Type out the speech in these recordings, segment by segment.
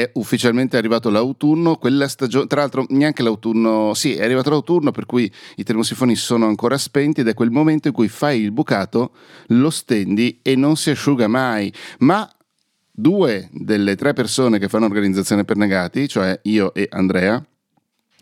è ufficialmente arrivato l'autunno, quella stagione, tra l'altro neanche l'autunno, sì, è arrivato l'autunno per cui i termosifoni sono ancora spenti ed è quel momento in cui fai il bucato, lo stendi e non si asciuga mai, ma due delle tre persone che fanno organizzazione per negati, cioè io e Andrea,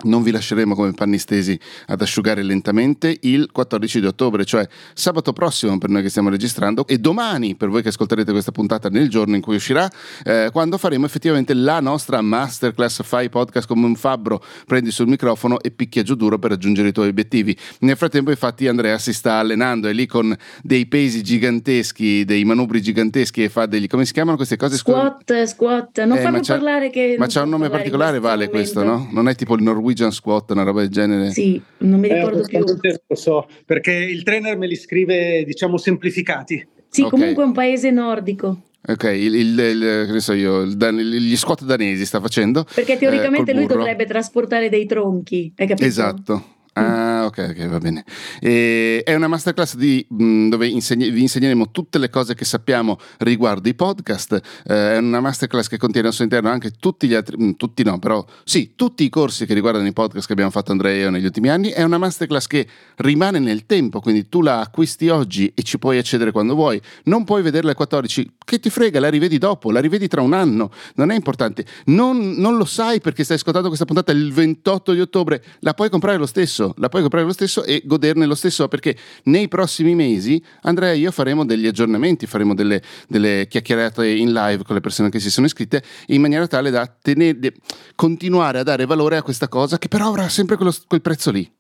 non vi lasceremo come panni stesi ad asciugare lentamente il 14 di ottobre, cioè sabato prossimo per noi che stiamo registrando e domani per voi che ascolterete questa puntata nel giorno in cui uscirà, eh, quando faremo effettivamente la nostra masterclass Fai podcast come un fabbro, prendi sul microfono e picchia giù duro per raggiungere i tuoi obiettivi. Nel frattempo infatti Andrea si sta allenando, è lì con dei pesi giganteschi, dei manubri giganteschi e fa degli, come si chiamano queste cose? Squat, squat, non eh, farlo parlare che... Ma c'ha un nome particolare Vale questo, no? Non è tipo il Norwegian Norwegian Squat, una roba del genere? Sì, non mi ricordo eh, più. Lo so, perché il trainer me li scrive, diciamo, semplificati. Sì, okay. comunque è un paese nordico. Ok, il, il, il, che so io, gli squat danesi sta facendo. Perché teoricamente eh, lui dovrebbe trasportare dei tronchi, hai capito? Esatto. Ah, ok, ok, va bene. E è una masterclass di, mh, dove insegni, vi insegneremo tutte le cose che sappiamo riguardo i podcast. Eh, è una masterclass che contiene al suo interno anche tutti gli altri, mh, tutti no, però sì, tutti i corsi che riguardano i podcast che abbiamo fatto Andrea e io negli ultimi anni. È una masterclass che rimane nel tempo, quindi tu la acquisti oggi e ci puoi accedere quando vuoi. Non puoi vederla alle 14, che ti frega, la rivedi dopo, la rivedi tra un anno, non è importante. Non, non lo sai perché stai ascoltando questa puntata il 28 di ottobre, la puoi comprare lo stesso stesso, la puoi comprare lo stesso e goderne lo stesso perché nei prossimi mesi Andrea e io faremo degli aggiornamenti, faremo delle, delle chiacchierate in live con le persone che si sono iscritte in maniera tale da tenere, continuare a dare valore a questa cosa che però avrà sempre quello, quel prezzo lì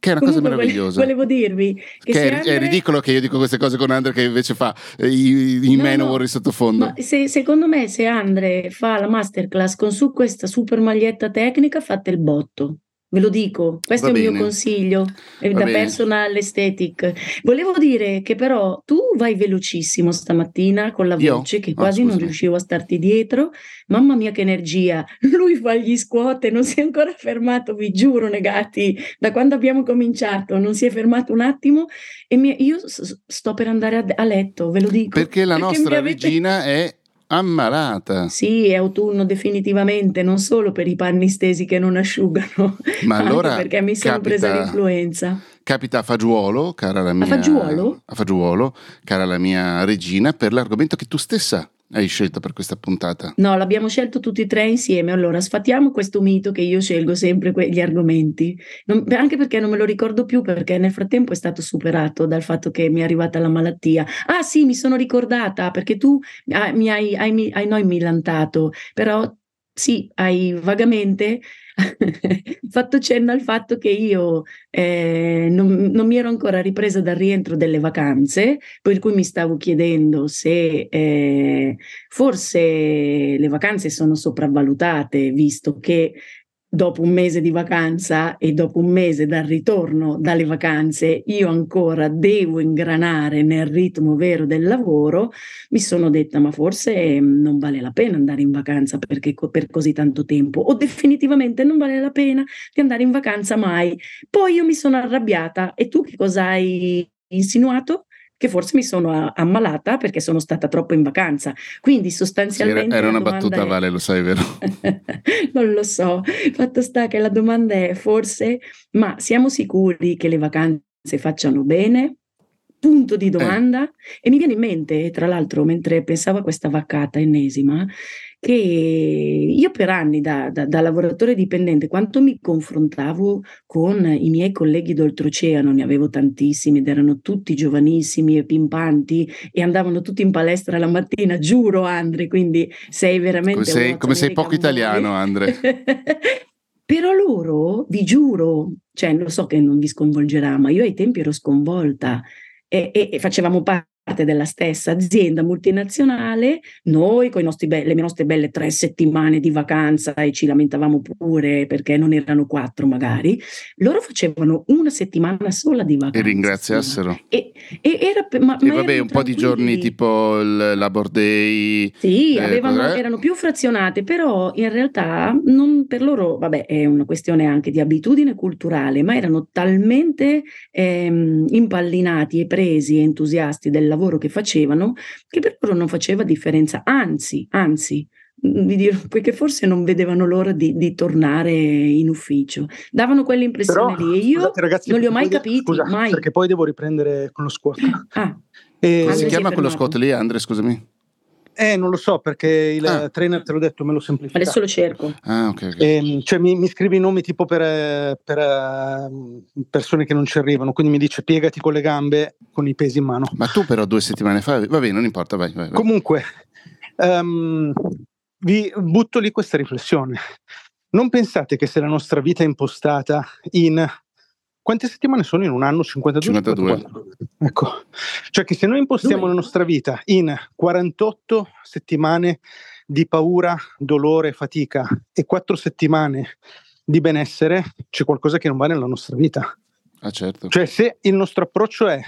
che è una Comunque cosa meravigliosa. Volevo dirvi che, che è, Andre... è, ridicolo che io dico queste cose con Andre che invece fa eh, i, i no, Manowar no, sottofondo. Se, secondo me se Andre fa la masterclass con su questa super maglietta tecnica fate il botto. Ve lo dico, questo Va è il bene. mio consiglio Va da bene. personal aesthetic. Volevo dire che però tu vai velocissimo stamattina con la voce Io? che ah, quasi oh, non riuscivo a starti dietro. Mamma mia che energia! Lui fa gli squat e non si è ancora fermato, vi giuro negati, da quando abbiamo cominciato non si è fermato un attimo e mi, io sto per andare a, a, letto, ve lo dico. Perché la perché nostra avete... regina è ammalata. Sì, è autunno definitivamente, non solo per i panni stesi che non asciugano, ma allora perché mi sono capita, presa l'influenza. Capita a fagiolo, cara la mia... A fagiolo? A fagiolo, cara la mia regina, per l'argomento che tu stessa hai scelto per questa puntata? No, l'abbiamo scelto tutti e tre insieme. Allora, sfatiamo questo mito che io scelgo sempre gli argomenti, non, anche perché non me lo ricordo più, perché nel frattempo è stato superato dal fatto che mi è arrivata la malattia. Ah sì, mi sono ricordata, perché tu ah, mi hai, hai, hai noi millantato, però sì, hai vagamente fatto cenno al fatto che io eh, non, non, mi ero ancora ripresa dal rientro delle vacanze, per cui mi stavo chiedendo se eh, forse le vacanze sono sopravvalutate, visto che dopo un mese di vacanza e dopo un mese dal ritorno dalle vacanze, io ancora devo ingranare nel ritmo vero del lavoro, mi sono detta ma forse non vale la pena andare in vacanza perché per così tanto tempo o definitivamente non vale la pena di andare in vacanza mai. Poi io mi sono arrabbiata e tu che cosa hai insinuato? Che forse mi sono ammalata perché sono stata troppo in vacanza. Quindi sostanzialmente... Era, era una battuta, è... Vale, lo sai, vero? non lo so. Fatto sta che la domanda è forse, ma siamo sicuri che le vacanze facciano bene? punto di eh. domanda eh. e mi viene in mente, tra l'altro, mentre pensavo a questa vaccata ennesima, che io per anni da, da, da, lavoratore dipendente, quanto mi confrontavo con i miei colleghi d'oltreoceano, ne avevo tantissimi ed erano tutti giovanissimi e pimpanti e andavano tutti in palestra la mattina, giuro Andre, quindi sei veramente... Come sei, come sei poco italiano Andre. Però loro, vi giuro, cioè lo so che non vi sconvolgerà, ma io ai tempi ero sconvolta e, e, e facevamo parte parte della stessa azienda multinazionale, noi con be- le nostre belle tre settimane di vacanza e ci lamentavamo pure perché non erano quattro magari, loro facevano una settimana sola di vacanza. E ringraziassero. E, e, era, ma, e ma vabbè, un po' di giorni tipo il Labor Day. Sì, eh, avevano, erano più frazionate, però in realtà non, per loro, vabbè, è una questione anche di abitudine culturale, ma erano talmente ehm, impallinati e presi e entusiasti del lavoro lavoro che facevano che per loro non faceva differenza, anzi, anzi, di dire, perché forse non vedevano l'ora di, di tornare in ufficio. Davano quell'impressione Però, lì e io scusate, ragazzi, non li ho mai capiti. Scusa, mai. Perché poi devo riprendere con lo squat. Ah. E... Si chiama quello squat lì, Andre? Scusami. Eh, non lo so perché il ah. trainer te l'ho detto, me lo semplifica. Adesso lo cerco. Ah, ok. okay. E, ehm, cioè, mi, mi, scrivi i nomi tipo per, per uh, persone che non ci arrivano, quindi mi dice piegati con le gambe con i pesi in mano. Ma tu però due settimane fa, va bene, non importa, vai. vai, vai. Comunque, um, vi butto lì questa riflessione. Non pensate che se la nostra vita è impostata in quante settimane sono in un anno? 52? 52. Ecco, cioè che se noi impostiamo Due. la nostra vita in 48 settimane di paura, dolore, fatica e 4 settimane di benessere, c'è qualcosa che non va nella nostra vita. Ah, certo. Cioè se il nostro approccio è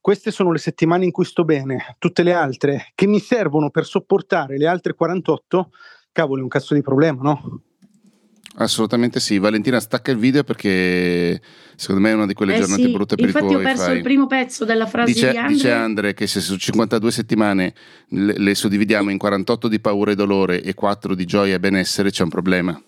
queste sono le settimane in cui sto bene, tutte le altre che mi servono per sopportare le altre 48, cavolo, è un cazzo di problema, no? Assolutamente sì, Valentina stacca il video perché secondo me è una di quelle eh giornate sì, brutte per infatti i tuoi Infatti ho perso il primo pezzo della frase dice, di Andre. Dice Andre che se su 52 settimane le, le suddividiamo in 48 di paura e dolore e 4 di gioia e benessere c'è un problema.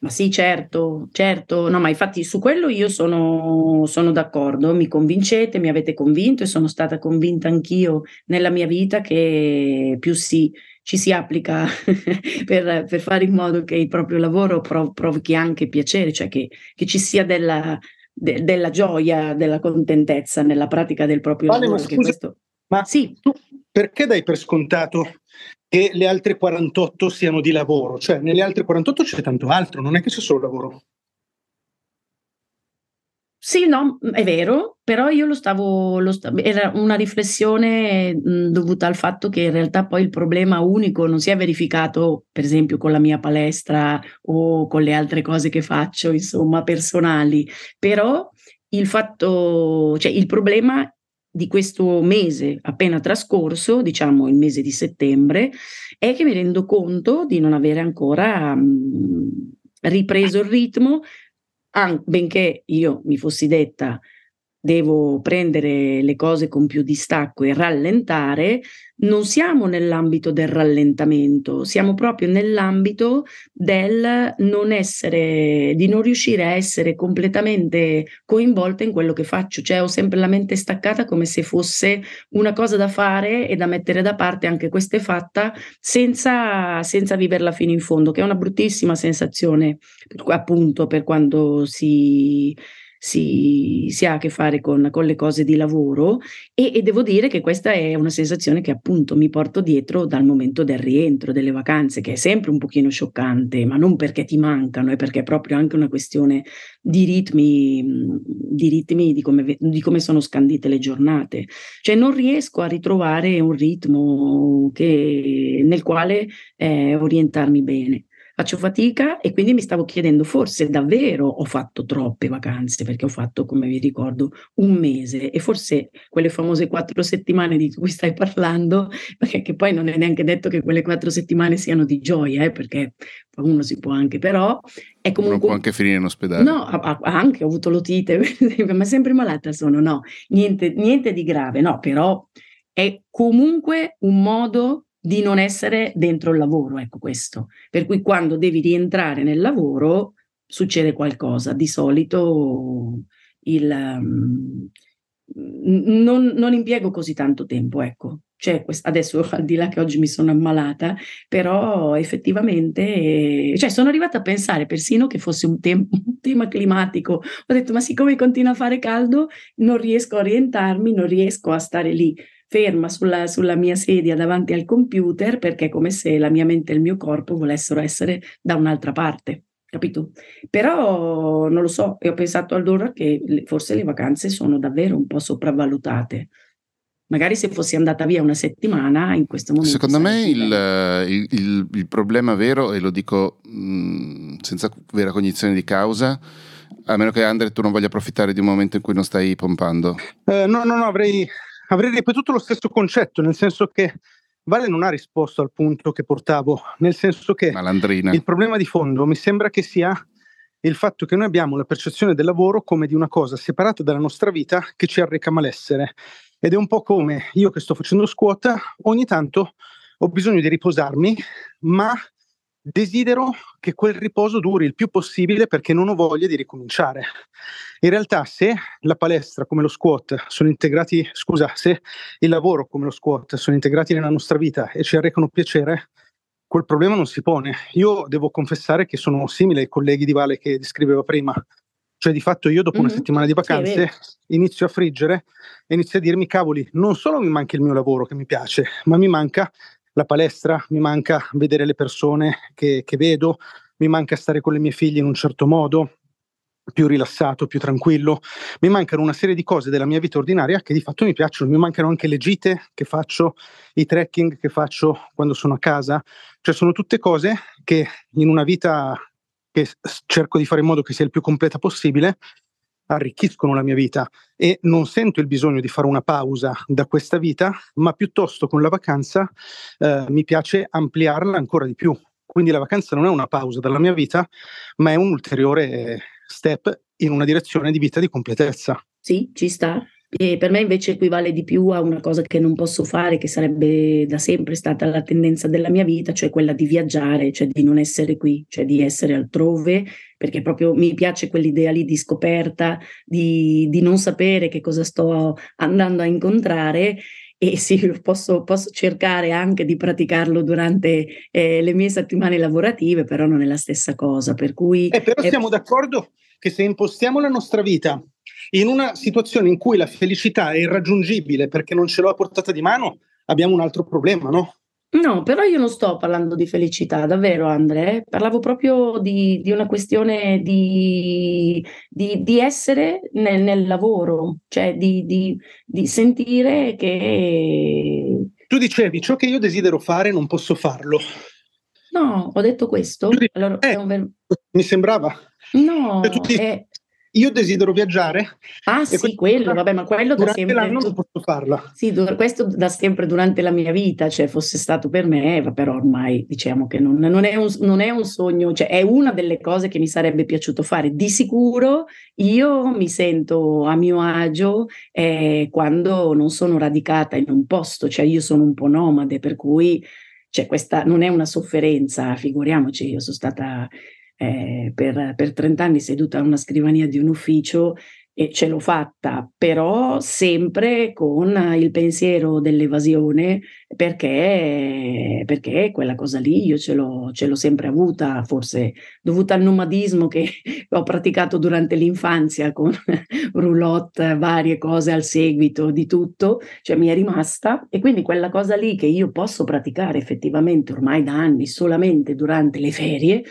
Ma sì, certo, certo, no, ma infatti su quello io sono, sono, d'accordo, mi convincete, mi avete convinto e sono stata convinta anch'io nella mia vita che più si ci si applica per, per, fare in modo che il proprio lavoro prov- provochi anche piacere, cioè che, che ci sia della, de, della, gioia, della contentezza nella pratica del proprio vale, lavoro. Ma, scusa, questo... ma sì. tu perché dai per scontato che le altre 48 siano di lavoro? Cioè, nelle altre 48 c'è tanto altro, non è che c'è solo lavoro. Sì, no, è vero, però io lo stavo, lo sta- era una riflessione dovuta al fatto che in realtà poi il problema unico non si è verificato, per esempio, con la mia palestra o con le altre cose che faccio, insomma, personali, però il fatto, cioè il problema di questo mese appena trascorso, diciamo il mese di settembre, è che mi rendo conto di non avere ancora mh, ripreso il ritmo an- benché io mi fossi detta devo prendere le cose con più distacco e rallentare, non siamo nell'ambito del rallentamento, siamo proprio nell'ambito del non essere, di non riuscire a essere completamente coinvolta in quello che faccio, cioè ho sempre la mente staccata come se fosse una cosa da fare e da mettere da parte anche questa è fatta senza, senza viverla fino in fondo, che è una bruttissima sensazione appunto per quando si si, si, ha a che fare con, con le cose di lavoro e, e, devo dire che questa è una sensazione che appunto mi porto dietro dal momento del rientro, delle vacanze, che è sempre un pochino scioccante, ma non perché ti mancano, è perché è proprio anche una questione di ritmi, di, ritmi, di, come, di come sono scandite le giornate. Cioè non riesco a ritrovare un ritmo che, nel quale eh, orientarmi bene faccio fatica e quindi mi stavo chiedendo forse davvero ho fatto troppe vacanze perché ho fatto come vi ricordo un mese e forse quelle famose quattro settimane di cui stai parlando perché che poi non è neanche detto che quelle quattro settimane siano di gioia eh, perché uno si può anche però è comunque uno può anche finire in ospedale. No anche ho avuto l'otite ma sempre malata sono no niente, niente di grave no però è comunque un modo di non essere dentro il lavoro, ecco questo. Per cui quando devi rientrare nel lavoro succede qualcosa. Di solito il, um, non, non, impiego così tanto tempo, ecco. Cioè, adesso al di là che oggi mi sono ammalata, però effettivamente, cioè sono arrivata a pensare persino che fosse un, tem- un tema climatico. Ho detto, ma siccome continua a fare caldo, non riesco a orientarmi, non riesco a stare lì ferma sulla, sulla, mia sedia davanti al computer perché è come se la mia mente e il mio corpo volessero essere da un'altra parte, capito? Però non lo so, e ho pensato allora che forse le vacanze sono davvero un po' sopravvalutate. Magari se fossi andata via una settimana in questo momento. Secondo me il, il, il, il, problema vero, e lo dico mh, senza vera cognizione di causa, a meno che Andre tu non voglia approfittare di un momento in cui non stai pompando. Eh, no, no, no, avrei, avrei ripetuto lo stesso concetto, nel senso che Vale non ha risposto al punto che portavo, nel senso che Malandrina. il problema di fondo mi sembra che sia il fatto che noi abbiamo la percezione del lavoro come di una cosa separata dalla nostra vita che ci arreca malessere. Ed è un po' come io che sto facendo scuola, ogni tanto ho bisogno di riposarmi, ma desidero che quel riposo duri il più possibile perché non ho voglia di ricominciare. In realtà, se la palestra come lo squat sono integrati, scusa, se il lavoro come lo squat sono integrati nella nostra vita e ci arrecano piacere, quel problema non si pone. Io devo confessare che sono simile ai colleghi di Vale che descriveva prima. Cioè, di fatto, io dopo mm-hmm. una settimana di vacanze sì, inizio a friggere e inizio a dirmi: cavoli, non solo mi manca il mio lavoro che mi piace, ma mi manca la palestra, mi manca vedere le persone che, che vedo, mi manca stare con le mie figlie in un certo modo, più rilassato, più tranquillo. Mi mancano una serie di cose della mia vita ordinaria che di fatto mi piacciono. Mi mancano anche le gite che faccio, i trekking che faccio quando sono a casa. Cioè sono tutte cose che in una vita che cerco di fare in modo che sia il più completa possibile, arricchiscono la mia vita e non sento il bisogno di fare una pausa da questa vita, ma piuttosto con la vacanza eh, mi piace ampliarla ancora di più. Quindi la vacanza non è una pausa dalla mia vita, ma è un ulteriore step in una direzione di vita di completezza. Sì, ci sta. E per me invece equivale di più a una cosa che non posso fare, che sarebbe da sempre stata la tendenza della mia vita, cioè quella di viaggiare, cioè di non essere qui, cioè di essere altrove, perché proprio mi piace quell'idea lì di scoperta, di, di non sapere che cosa sto andando a incontrare e sì, posso, posso, cercare anche di praticarlo durante eh, le mie settimane lavorative, però non è la stessa cosa. Per cui eh, però siamo d'accordo che se impostiamo la nostra vita in una situazione in cui la felicità è irraggiungibile perché non ce l'ho a portata di mano, abbiamo un altro problema, no? No, però io non sto parlando di felicità, davvero Andre, parlavo proprio di, di, una questione di, di, di essere nel, nel, lavoro, cioè di, sentire che... Tu dicevi, ciò che io desidero fare non posso farlo. No, ho detto questo. Allora, eh, ver... Mi sembrava. No, cioè, è, io desidero viaggiare. Ah sì, quello, vabbè, ma quello da sempre... l'anno non posso farla. Sì, questo da sempre durante la mia vita, cioè fosse stato per me, però ormai diciamo che non, non, è un, non, è un, sogno, cioè è una delle cose che mi sarebbe piaciuto fare. Di sicuro io mi sento a mio agio eh, quando non sono radicata in un posto, cioè io sono un po' nomade, per cui cioè, questa non è una sofferenza, figuriamoci, io sono stata eh, per, per 30 anni seduta a una scrivania di un ufficio e ce l'ho fatta, però sempre con il pensiero dell'evasione, perché, perché quella cosa lì io ce l'ho, ce l'ho sempre avuta, forse dovuta al nomadismo che ho praticato durante l'infanzia con roulotte, varie cose al seguito di tutto, cioè mi è rimasta. E quindi quella cosa lì che io posso praticare effettivamente ormai da anni solamente durante le ferie,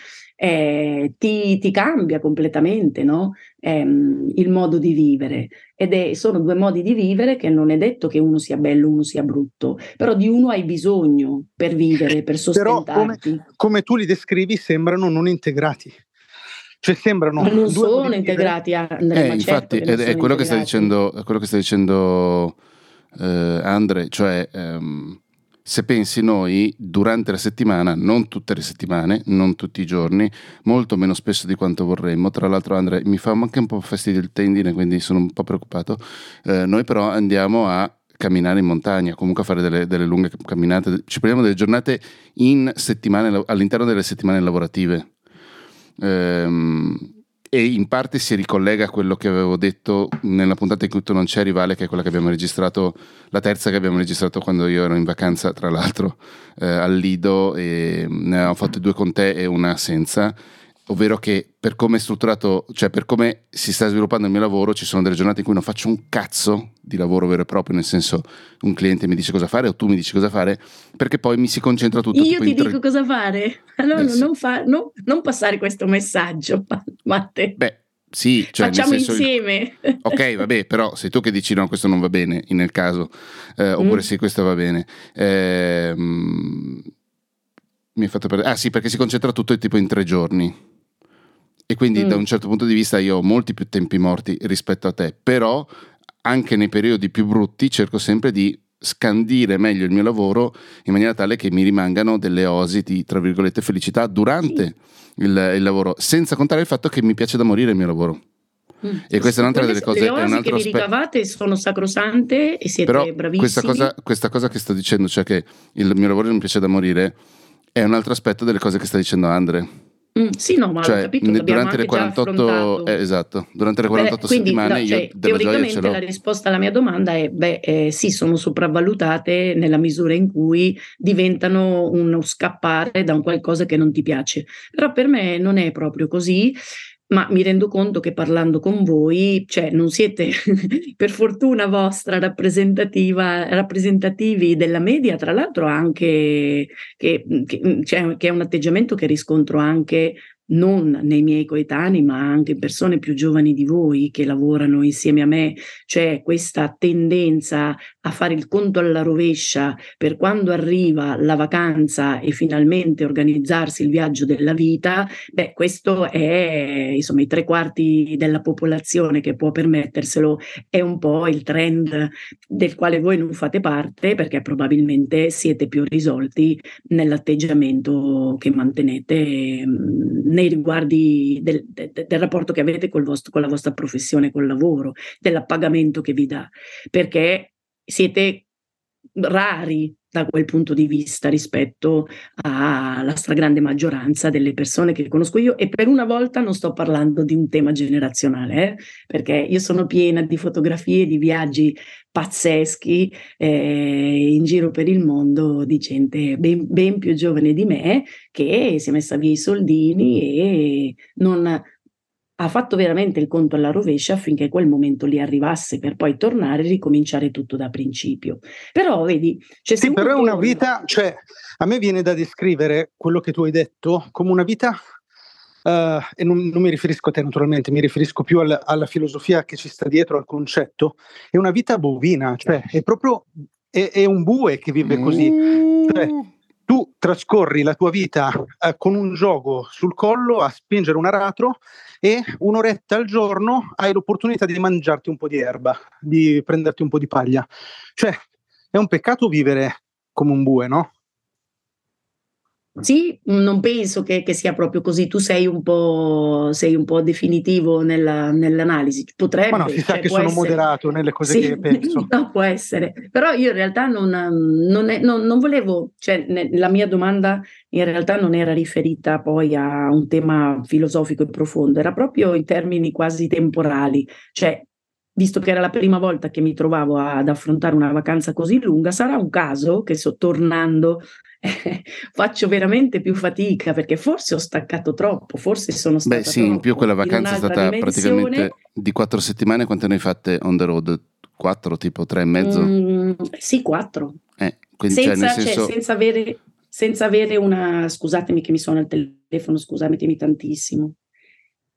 eh, ti, ti, cambia completamente no? eh, il modo di vivere. Ed è, sono due modi di vivere che non è detto che uno sia bello, uno sia brutto, però di uno hai bisogno per vivere, per sostentarti. Però come, come tu li descrivi sembrano non integrati. Cioè sembrano... Ma non sono integrati, Andrea. Eh, infatti, certo è, è, quello che sta dicendo, quello che sta dicendo eh, Andre, cioè... Um, se pensi noi durante la settimana, non tutte le settimane, non tutti i giorni, molto meno spesso di quanto vorremmo. Tra l'altro, Andre, mi fa anche un po' fastidio il tendine, quindi sono un po' preoccupato. Eh, noi però andiamo a camminare in montagna, comunque a fare delle, delle lunghe camminate. Ci prendiamo delle giornate in all'interno delle settimane lavorative. Ehm, e in parte si ricollega a quello che avevo detto nella puntata in cui tu non c'eri, Vale, che è quella che abbiamo registrato, la terza che abbiamo registrato quando io ero in vacanza, tra l'altro, eh, al Lido, e ne avevamo fatto due con te e una senza ovvero che per come è strutturato, cioè per come si sta sviluppando il mio lavoro, ci sono delle giornate in cui non faccio un cazzo di lavoro vero e proprio, nel senso un cliente mi dice cosa fare o tu mi dici cosa fare, perché poi mi si concentra tutto. Io ti dico tre... cosa fare, allora eh, sì. non, fa, no, non, passare questo messaggio, Matte. Beh, sì, cioè facciamo insieme. Il... Ok, vabbè, però sei tu che dici no, questo non va bene, nel caso, eh, oppure mm. sì, questo va bene. Eh, mi hai fatto perdere. Ah sì, perché si concentra tutto tipo in tre giorni e quindi mm. da un certo punto di vista io ho molti più tempi morti rispetto a te, però anche nei periodi più brutti cerco sempre di scandire meglio il mio lavoro in maniera tale che mi rimangano delle osi di, tra virgolette, felicità durante sì. il, il, lavoro, senza contare il fatto che mi piace da morire il mio lavoro. Mm. E questa è un'altra delle cose. Le oasi che vi ricavate sono sacrosante e siete Però bravissimi. Questa cosa, questa cosa che sto dicendo, cioè che il mio lavoro non piace da morire, è un altro aspetto delle cose che sta dicendo Andre. Mm, sì, no, ma cioè, capito, durante le 48, eh, esatto, durante le 48 beh, settimane quindi, no, cioè, teoricamente la risposta alla mia domanda è beh, eh, sì, sono sopravvalutate nella misura in cui diventano uno scappare da un qualcosa che non ti piace. Però per me non è proprio così ma mi rendo conto che parlando con voi, cioè non siete per fortuna vostra rappresentativa, rappresentativi della media, tra l'altro anche che, che, cioè, che è un atteggiamento che riscontro anche non nei miei coetanei, ma anche persone più giovani di voi che lavorano insieme a me, c'è questa tendenza a fare il conto alla rovescia per quando arriva la vacanza e finalmente organizzarsi il viaggio della vita, beh, questo è insomma i tre quarti della popolazione che può permetterselo, è un po' il trend del quale voi non fate parte perché probabilmente siete più risolti nell'atteggiamento che mantenete mh, nei riguardi del, del, del rapporto che avete vostro, con la vostra professione, col lavoro, dell'appagamento che vi dà, perché siete rari da quel punto di vista rispetto alla stragrande maggioranza delle persone che conosco io e per una volta non sto parlando di un tema generazionale, eh? perché io sono piena di fotografie di viaggi pazzeschi eh, in giro per il mondo di gente ben, ben più giovane di me che si è messa via i soldini e non ha fatto veramente il conto alla rovescia affinché quel momento lì arrivasse per poi tornare e ricominciare tutto da principio. Però vedi, c'è sì, però è una vita, cioè a me viene da descrivere quello che tu hai detto come una vita Uh, e non, non, mi riferisco a te naturalmente, mi riferisco più al, alla filosofia che ci sta dietro, al concetto, è una vita bovina, cioè è proprio è, è un bue che vive così. Cioè, tu trascorri la tua vita eh, con un gioco sul collo a spingere un aratro e un'oretta al giorno hai l'opportunità di mangiarti un po' di erba, di prenderti un po' di paglia. Cioè, è un peccato vivere come un bue, no? Sì, non penso che, che, sia proprio così. Tu sei un po', sei un po definitivo nella, nell'analisi. Potrebbe. Ma no, si sa cioè, che sono essere. moderato nelle cose sì, che penso. No, può essere. Però io in realtà non, non, è, non, non volevo, cioè la mia domanda in realtà non era riferita poi a un tema filosofico e profondo, era proprio in termini quasi temporali. Cioè, visto che era la prima volta che mi trovavo ad affrontare una vacanza così lunga, sarà un caso che so, tornando eh, faccio veramente più fatica perché forse ho staccato troppo, forse sono stata Beh sì, in più quella vacanza è stata dimensione. praticamente di quattro settimane, quante ne hai fatte on the road? Quattro, tipo tre e mezzo? Mm, sì, quattro. Eh, quindi, senza, cioè, senso... cioè, senza, avere, senza avere una... Scusatemi che mi suona il telefono, scusatemi tantissimo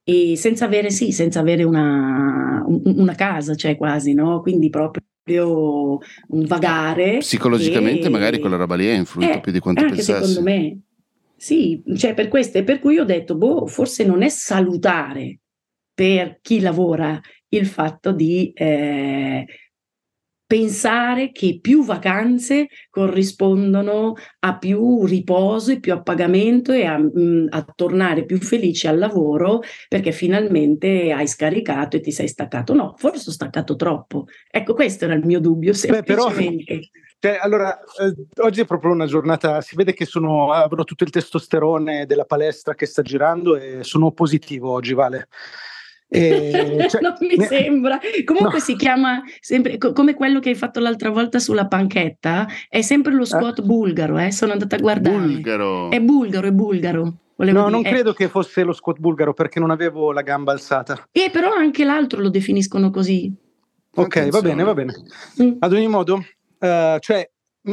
e senza avere, sì, senza avere una, una casa, cioè quasi, no? Quindi proprio un vagare. Psicologicamente e... magari quella roba lì ha influito eh, più di quanto anche pensassi. secondo me. Sì, cioè per questo, e per cui ho detto, boh, forse non è salutare per chi lavora il fatto di eh, pensare che più vacanze corrispondono a più riposo e più appagamento e a, mm, a, tornare più felici al lavoro perché finalmente hai scaricato e ti sei staccato. No, forse ho staccato troppo. Ecco, questo era il mio dubbio. Beh, però, cioè, allora, eh, oggi è proprio una giornata, si vede che sono, avrò tutto il testosterone della palestra che sta girando e sono positivo oggi, Vale. E, cioè, non mi ne... sembra. Comunque no. si chiama sempre co- come quello che hai fatto l'altra volta sulla panchetta. È sempre lo squat eh? bulgaro. Eh? Sono andata a guardare. Bulgaro. È bulgaro, è bulgaro. Volevo no, dire, non credo che fosse lo squat bulgaro perché non avevo la gamba alzata. E però anche l'altro lo definiscono così. Ok, Attenzione. va bene, va bene. Mm. Ad ogni modo, uh, cioè,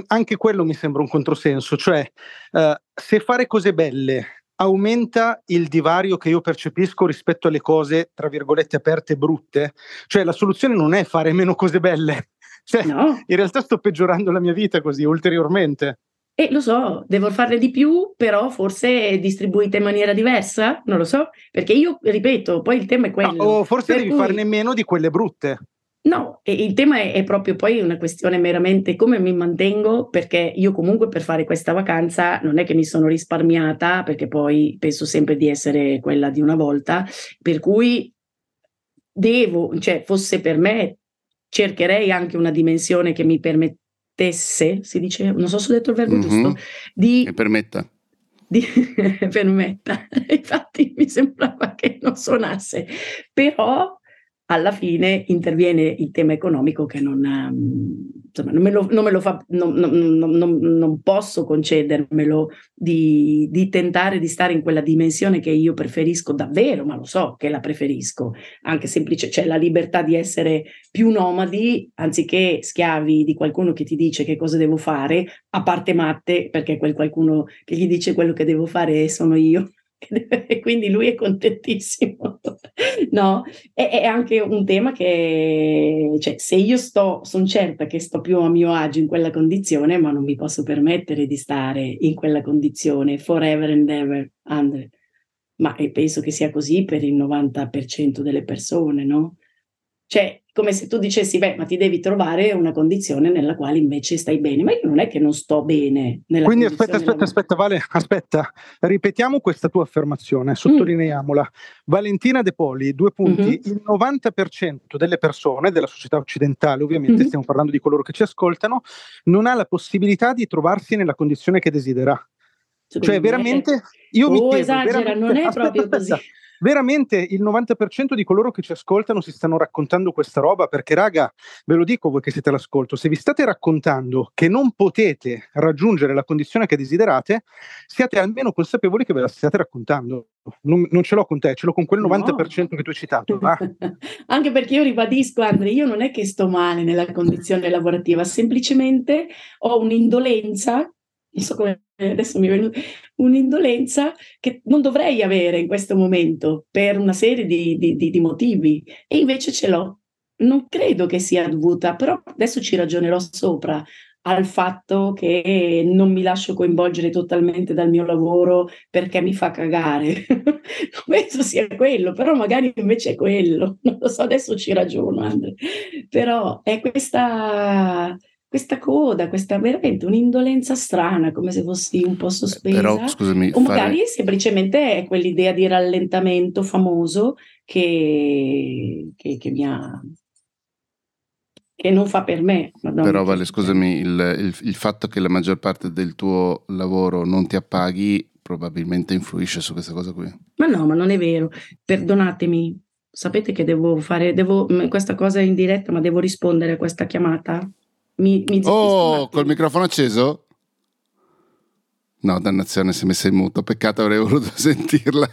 anche quello mi sembra un controsenso. Cioè, uh, se fare cose belle aumenta il divario che io percepisco rispetto alle cose, tra virgolette, aperte brutte. Cioè la soluzione non è fare meno cose belle. Cioè, no. In realtà sto peggiorando la mia vita così ulteriormente. E lo so, devo farne di più, però forse distribuite in maniera diversa, non lo so, perché io ripeto, poi il tema è quello. No, o forse devi cui... farne meno di quelle brutte. No, il tema è, è, proprio poi una questione meramente come mi mantengo, perché io comunque per fare questa vacanza non è che mi sono risparmiata, perché poi penso sempre di essere quella di una volta, per cui devo, cioè fosse per me, cercherei anche una dimensione che mi permettesse, si dice, non so se ho detto il verbo mm-hmm. giusto, di... Che permetta. Di, permetta, infatti mi sembrava che non suonasse, però alla fine interviene il tema economico che non, ehm, insomma, non, me, lo, non me lo fa, non, non, posso concedermelo di, di, tentare di stare in quella dimensione che io preferisco davvero, ma lo so che la preferisco, anche semplice, c'è la libertà di essere più nomadi anziché schiavi di qualcuno che ti dice che cosa devo fare, a parte Matte, perché quel qualcuno che gli dice quello che devo fare sono io e quindi lui è contentissimo. no, è, è, anche un tema che, cioè, se io sto, sono certa che sto più a mio agio in quella condizione, ma non mi posso permettere di stare in quella condizione forever and ever, Andre. Ma penso che sia così per il 90% delle persone, no? Cioè, come se tu dicessi, beh, ma ti devi trovare una condizione nella quale invece stai bene. Ma io non è che non sto bene. Nella Quindi aspetta, aspetta, aspetta, Vale, aspetta. Ripetiamo questa tua affermazione, sottolineiamola. Mm. Valentina De Poli, due punti. Mm-hmm. Il 90% delle persone, della società occidentale, ovviamente mm-hmm. stiamo parlando di coloro che ci ascoltano, non ha la possibilità di trovarsi nella condizione che desidera. Cioè, veramente, io oh, mi chiedo, esagera, non è aspetta, proprio aspetta. così veramente il 90% di coloro che ci ascoltano si stanno raccontando questa roba perché raga, ve lo dico voi che siete all'ascolto, se vi state raccontando che non potete raggiungere la condizione che desiderate, siate almeno consapevoli che ve la stiate raccontando. Non, non ce l'ho con te, ce l'ho con quel 90% no. che tu hai citato. Anche perché io ribadisco, Andrea, io non è che sto male nella condizione lavorativa, semplicemente ho un'indolenza so come adesso mi è venuta un'indolenza che non dovrei avere in questo momento per una serie di, di, di, di motivi e invece ce l'ho. Non credo che sia dovuta, però adesso ci ragionerò sopra al fatto che non mi lascio coinvolgere totalmente dal mio lavoro perché mi fa cagare. penso sia quello, però magari invece è quello. Non lo so, adesso ci ragiono, Andre. Però è questa questa coda, questa veramente un'indolenza strana, come se fossi un po' sospesa. Però, scusami, o magari fare... semplicemente è quell'idea di rallentamento famoso che, che, che mi ha che non fa per me. Madonna. Però Vale, scusami, il, il, il, fatto che la maggior parte del tuo lavoro non ti appaghi probabilmente influisce su questa cosa qui. Ma no, ma non è vero. Perdonatemi, sapete che devo fare, devo, questa cosa è in diretta, ma devo rispondere a questa chiamata? Mi, mi oh, col microfono acceso? No, dannazione, si è messa in muto. Peccato, avrei voluto sentirla.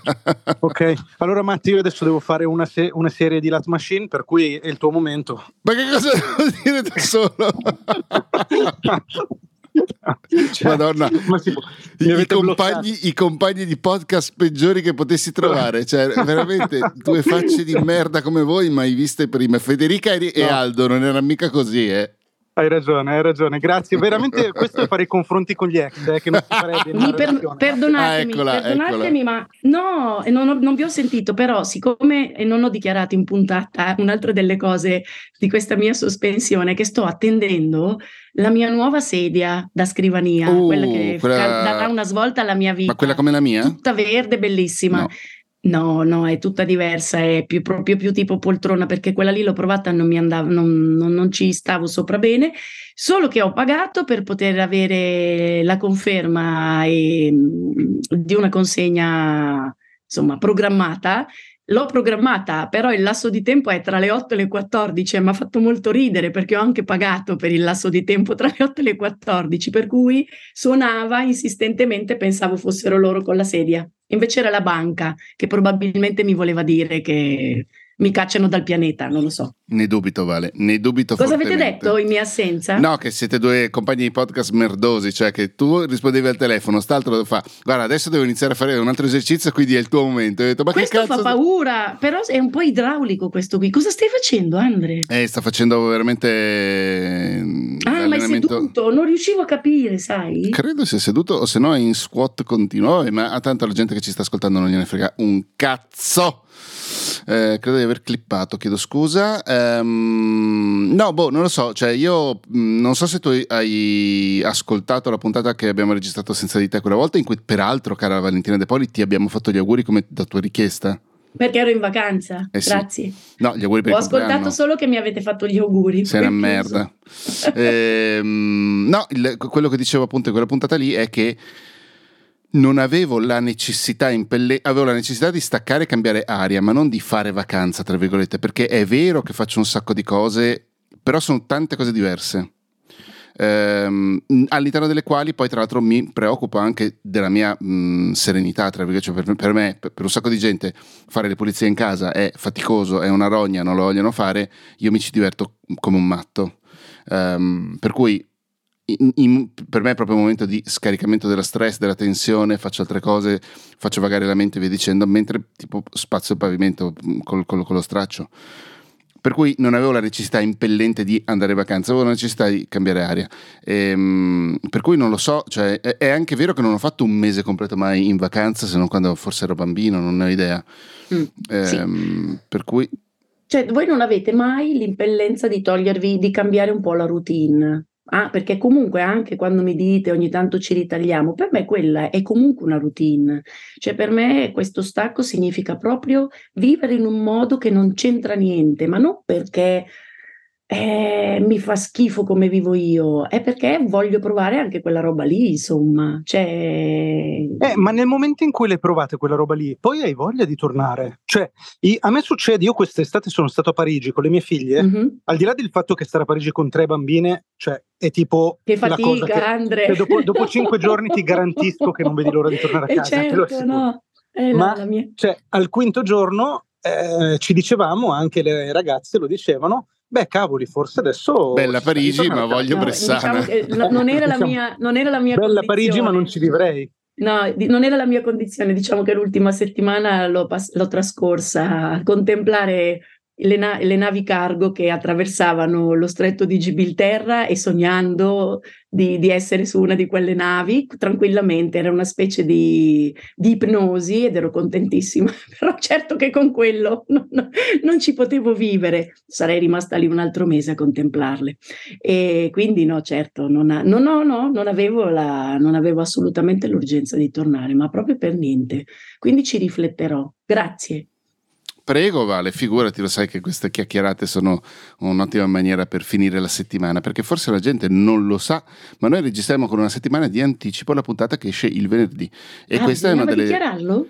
ok, allora Matti, io adesso devo fare una, se- una, serie di Lat Machine, per cui è il tuo momento. Ma che cosa devo dire da solo? cioè, Madonna, ma si, I, compagni, i, compagni, di podcast peggiori che potessi trovare, cioè veramente due facce di merda come voi mai viste prima. Federica e, no. e Aldo non era mica così, eh. Hai ragione, hai ragione, grazie. Veramente questo è fare i confronti con gli ex, eh, che non si farebbe in per, Perdonatemi, ah, eccola, perdonatemi eccola. ma no, non, ho, non, vi ho sentito, però siccome non ho dichiarato in puntata un'altra delle cose di questa mia sospensione, che sto attendendo la mia nuova sedia da scrivania, uh, quella che quella... darà una svolta alla mia vita. Ma quella come la mia? Tutta verde, bellissima. No. No, no, è tutta diversa, è più, proprio più tipo poltrona perché quella lì l'ho provata, non mi andava, non, non, non, ci stavo sopra bene, solo che ho pagato per poter avere la conferma e, di una consegna insomma programmata L'ho programmata, però il lasso di tempo è tra le 8 e le 14 e mi ha fatto molto ridere perché ho anche pagato per il lasso di tempo tra le 8 e le 14, per cui suonava insistentemente, pensavo fossero loro con la sedia. Invece era la banca che probabilmente mi voleva dire che mi cacciano dal pianeta, non lo so. Ne dubito, Vale, ne dubito Cosa avete detto in mia assenza? No, che siete due compagni di podcast merdosi, cioè che tu rispondevi al telefono, st'altro lo fa, guarda, adesso devo iniziare a fare un altro esercizio, quindi è il tuo momento. Detto, questo fa paura, però è un po' idraulico questo qui. Cosa stai facendo, Andre? Eh, sta facendo veramente... Ah, ma è seduto, non riuscivo a capire, sai? Credo sia seduto o se no è in squat continuo, eh, ma a tanto la gente che ci sta ascoltando non gliene frega un cazzo. Eh, credo di aver clippato, chiedo scusa. Um, no, boh, non lo so. Cioè, io mm, non so se tu hai ascoltato la puntata che abbiamo registrato senza di te quella volta, in cui, peraltro, cara Valentina De Poli, ti abbiamo fatto gli auguri come da tua richiesta. Perché ero in vacanza, eh sì. grazie. No, gli auguri per Ho ascoltato solo che mi avete fatto gli auguri. Sei una merda. ehm, no, il, quello che dicevo appunto in quella puntata lì è che non avevo la necessità impelle- avevo la necessità di staccare e cambiare aria, ma non di fare vacanza, tra virgolette, perché è vero che faccio un sacco di cose, però sono tante cose diverse ehm, all'interno delle quali poi tra l'altro mi preoccupo anche della mia mh, serenità, tra virgolette, cioè per, per, me, per, per, un sacco di gente fare le pulizie in casa è faticoso, è una rogna, non lo vogliono fare, io mi ci diverto come un matto. Um, per cui in, in, per me è proprio un momento di scaricamento della stress, della tensione, faccio altre cose, faccio vagare la mente e via dicendo, mentre tipo spazio il pavimento col, col, con lo straccio per cui non avevo la necessità impellente di andare in vacanza, avevo la necessità di cambiare aria. Ehm, per cui non lo so, cioè, è, è, anche vero che non ho fatto un mese completo mai in vacanza, se non quando forse ero bambino, non ne ho idea. Mm, ehm, sì. Per cui... Cioè, voi non avete mai l'impellenza di togliervi, di cambiare un po' la routine? Ah, perché comunque anche quando mi dite ogni tanto ci ritagliamo, per me quella è comunque una routine. Cioè per me questo stacco significa proprio vivere in un modo che non c'entra niente, ma non perché eh, mi fa schifo come vivo io, è perché voglio provare anche quella roba lì, insomma. Cioè... Eh, ma nel momento in cui le provate quella roba lì, poi hai voglia di tornare. Cioè, a me succede, io quest'estate sono stato a Parigi con le mie figlie, mm-hmm. al di là del fatto che stare a Parigi con tre bambine, cioè, è tipo che fatica, che, Andre. Che dopo, dopo, cinque giorni ti garantisco che non vedi l'ora di tornare a casa. certo, no. ma cioè, al quinto giorno eh, ci dicevamo, anche le ragazze lo dicevano, Beh, cavoli, forse adesso. Bella Parigi, ma voglio no, Bressana. Diciamo non, era diciamo, mia, non, era la mia, Bella Parigi, ma non ci vivrei. No, di, non era la mia condizione. Diciamo che l'ultima settimana l'ho, l'ho trascorsa a contemplare le, na- le, navi cargo che attraversavano lo stretto di Gibilterra e sognando di, di, essere su una di quelle navi tranquillamente, era una specie di, di ipnosi ed ero contentissima, però certo che con quello non, non, ci potevo vivere, sarei rimasta lì un altro mese a contemplarle e quindi no, certo, non, ha, no, no, no, non, avevo la, non avevo assolutamente l'urgenza di tornare, ma proprio per niente, quindi ci rifletterò. Grazie. Prego, Vale, figurati, lo sai che queste chiacchierate sono un'ottima maniera per finire la settimana, perché forse la gente non lo sa, ma noi registriamo con una settimana di anticipo la puntata che esce il venerdì. E ah, questa è una delle. dichiararlo?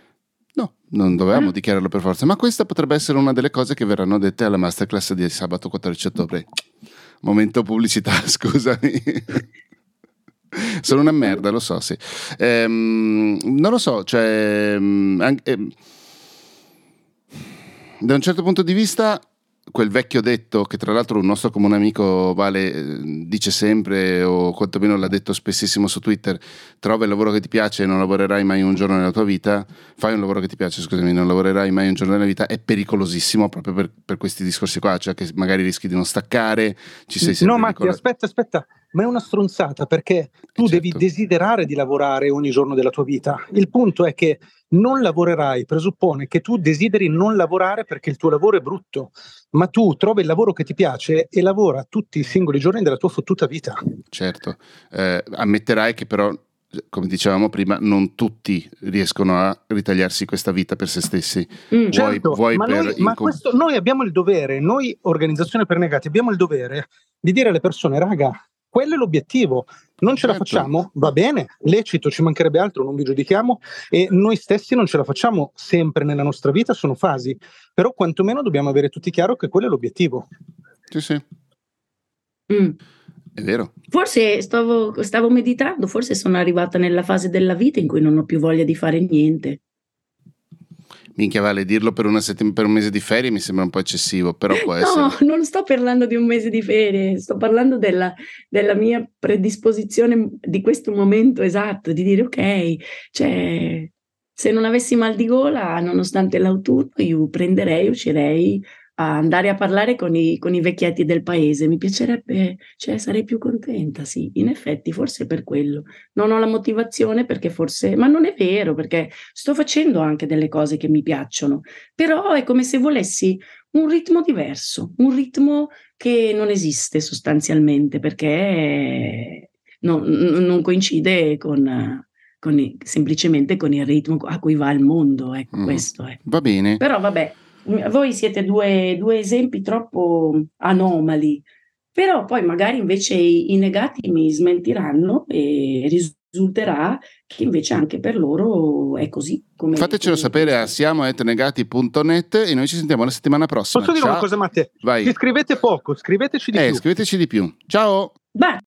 No, non dovevamo ah. dichiararlo per forza, ma questa potrebbe essere una delle cose che verranno dette alla masterclass di sabato 14 ottobre. Momento pubblicità, scusami. Sono una merda, lo so, sì. Ehm, non lo so, cioè... Anche, ehm, da un certo punto di vista, quel vecchio detto che tra l'altro un nostro comune amico Vale eh, dice sempre, o quantomeno l'ha detto spessissimo su Twitter, trova il lavoro che ti piace e non lavorerai mai un giorno nella tua vita, fai un lavoro che ti piace, scusami, non lavorerai mai un giorno nella vita, è pericolosissimo proprio per, per questi discorsi qua, cioè che magari rischi di non staccare, ci sei sempre... No Matti, aspetta, aspetta, ma è una stronzata perché tu certo. devi desiderare di lavorare ogni giorno della tua vita. Il punto è che non lavorerai, presuppone che tu desideri non lavorare perché il tuo lavoro è brutto, ma tu trovi il lavoro che ti piace e lavora tutti i singoli giorni della tua fottuta vita. Certo, eh, ammetterai che però come dicevamo prima, non tutti riescono a ritagliarsi questa vita per se stessi. Mm, vuoi, certo, vuoi ma, noi, ma questo, noi abbiamo il dovere, noi organizzazione per negati, abbiamo il dovere di dire alle persone, raga, quello è l'obiettivo. Non ce certo. la facciamo? Va bene, lecito, ci mancherebbe altro, non vi giudichiamo e noi stessi non ce la facciamo sempre nella nostra vita, sono fasi, però quantomeno dobbiamo avere tutti chiaro che quello è l'obiettivo. Sì, sì. Mm. È vero. Forse stavo, stavo meditando, forse sono arrivata nella fase della vita in cui non ho più voglia di fare niente. Minchia Vale, dirlo per, settim- per, un mese di ferie mi sembra un po' eccessivo, però può no, essere... No, non sto parlando di un mese di ferie, sto parlando della, della, mia predisposizione di questo momento esatto, di dire ok, cioè se non avessi mal di gola, nonostante l'autunno, io prenderei, uscirei a andare a parlare con i, con i, vecchietti del paese. Mi piacerebbe, cioè sarei più contenta, sì, in effetti, forse per quello. Non ho la motivazione perché forse, ma non è vero, perché sto facendo anche delle cose che mi piacciono, però è come se volessi un ritmo diverso, un ritmo che non esiste sostanzialmente perché non, non coincide con con semplicemente con il ritmo a cui va il mondo, ecco mm. questo è. Va bene. Però vabbè, voi siete due, due esempi troppo anomali, però poi magari invece i, i negati mi smentiranno e risulterà che invece anche per loro è così. Come Fatecelo come sapere a siamoetnegati.net e noi ci sentiamo la settimana prossima. Posso dire Ciao. una cosa, Matteo? Vai. Ci scrivete poco, scriveteci di eh, più. Scriveteci di più. Ciao! Bye.